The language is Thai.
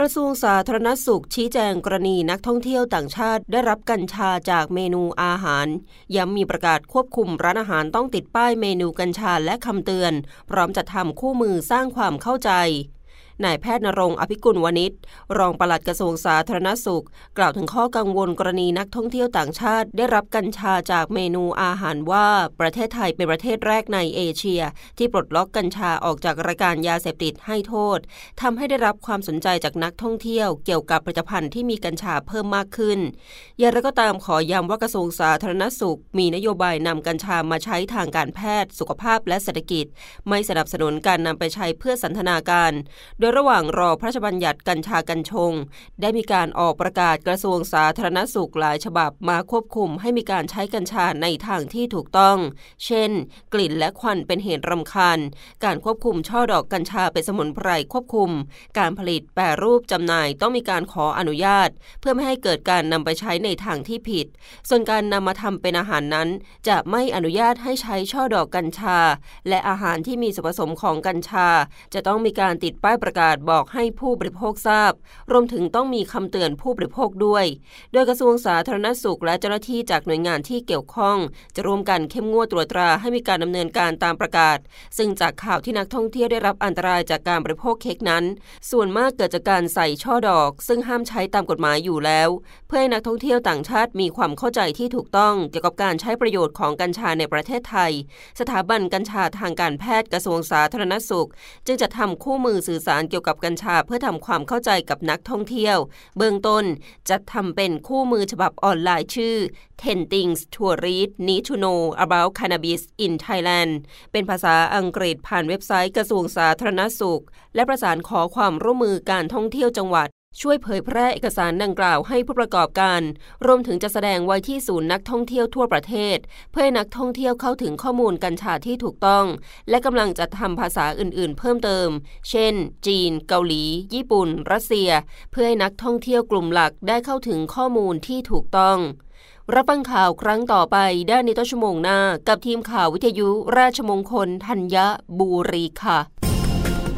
กระทรวงสาธารณสุขชี้แจงกรณีนักท่องเที่ยวต่างชาติได้รับกัญชาจากเมนูอาหาร ย้ำมีประกาศควบคุมร้านอาหารต้องติดป้ายเมนูกัญชาและคำเตือน พร้อมจัดทำคู่มือสร้างความเข้าใจ นายแพทย์นรงค์อภิกุลวณิชรองปลัดกระทรวงสาธารณสุข กล่าวถึงข้อกังวลกรณีนักท่องเที่ยวต่างชาติ ได้รับกัญชาจากเมนูอาหารว่าประเทศไทยเป็นประเทศแรกในเอเชีย ที่ปลดล็อกกัญชาออกจากรายการยาเสพติดให้โทษทำให้ได้รับความสนใจจากนักท่องเที่ยว เกี่ยวกับผลิตภัณฑ์ที่มีกัญชาเพิ่มมากขึ้นอย่างไรก็ตามขอย้ำว่ากระทรวงสาธารณสุข มีนโยบายนำกัญชามาใช้ทางการแพทย์ สุขภาพและเศรษฐกิจ ไม่สนับสนุนการนำไปใช้เพื่อสันทนาการ โดยระหว่างรอพระราชบัญญัติกัญชากัญชง ได้มีการออกประกาศกระทรวงสาธารณสุขหลายฉบับมาควบคุมให้มีการใช้กัญชาในทางที่ถูกต้อง เช่น กลิ่นและควันเป็นเหตุรำคาญ การควบคุมช่อดอกกัญชาเป็นสมุนไพรควบคุม การผลิตแปรรูปจำหน่ายต้องมีการขออนุญาต เพื่อไม่ให้เกิดการนำไปใช้ในทางที่ผิด ส่วนการนำมาทำเป็นอาหารนั้น จะไม่อนุญาตให้ใช้ช่อดอกกัญชา และอาหารที่มีส่วนผสมของกัญชา จะต้องมีการติดป้ายประกาศบอกให้ผู้บริโภคทราบ รวมถึงต้องมีคำเตือนผู้บริโภคด้วย โดยกระทรวงสาธารณสุขและเจ้าหน้าที่จากหน่วยงานที่เกี่ยวข้อง จะร่วมกันเข้มงวดตรวจตราให้มีการดำเนินการตามประกาศ ซึ่งจากข่าวที่นักท่องเที่ยวได้รับอันตรายจากการบริโภคเค้กนั้น ส่วนมากเกิดจากการใส่ช่อดอก ซึ่งห้ามใช้ตามกฎหมายอยู่แล้ว เพื่อให้นักท่องเที่ยวต่างชาติมีความเข้าใจที่ถูกต้องเกี่ยวกับการใช้ประโยชน์ของกัญชาในประเทศไทย สถาบันกัญชาทางการแพทย์กระทรวงสาธารณสุข จึงจะทำคู่มือสื่อสารเกี่ยวกับกัญชาเพื่อทำความเข้าใจกับนักท่องเที่ยว เบื้องต้นจะทำเป็นคู่มือฉบับออนไลน์ชื่อ 10 things to read need to know about cannabis in Thailand เป็นภาษาอังกฤษผ่านเว็บไซต์กระทรวงสาธารณสุข และประสานขอความร่วมมือการท่องเที่ยวจังหวัด ช่วยเผยแพร่เอกสารดังกล่าวให้ผู้ประกอบการ รวมถึงจะแสดงไว้ที่ศูนย์นักท่องเที่ยวทั่วประเทศ เพื่อให้นักท่องเที่ยวเข้าถึงข้อมูลกัญชาที่ถูกต้อง และกำลังจะทำภาษาอื่นๆ เพิ่มเติม เช่น จีน เกาหลี ญี่ปุ่น รัสเซีย เพื่อให้นักท่องเที่ยวกลุ่มหลักได้เข้าถึงข้อมูลที่ถูกต้องรับฟังข่าวครั้งต่อไปได้ในต้นชั่วโมงหน้า กับทีมข่าววิทยุราชมงคลธัญบุรีค่ะ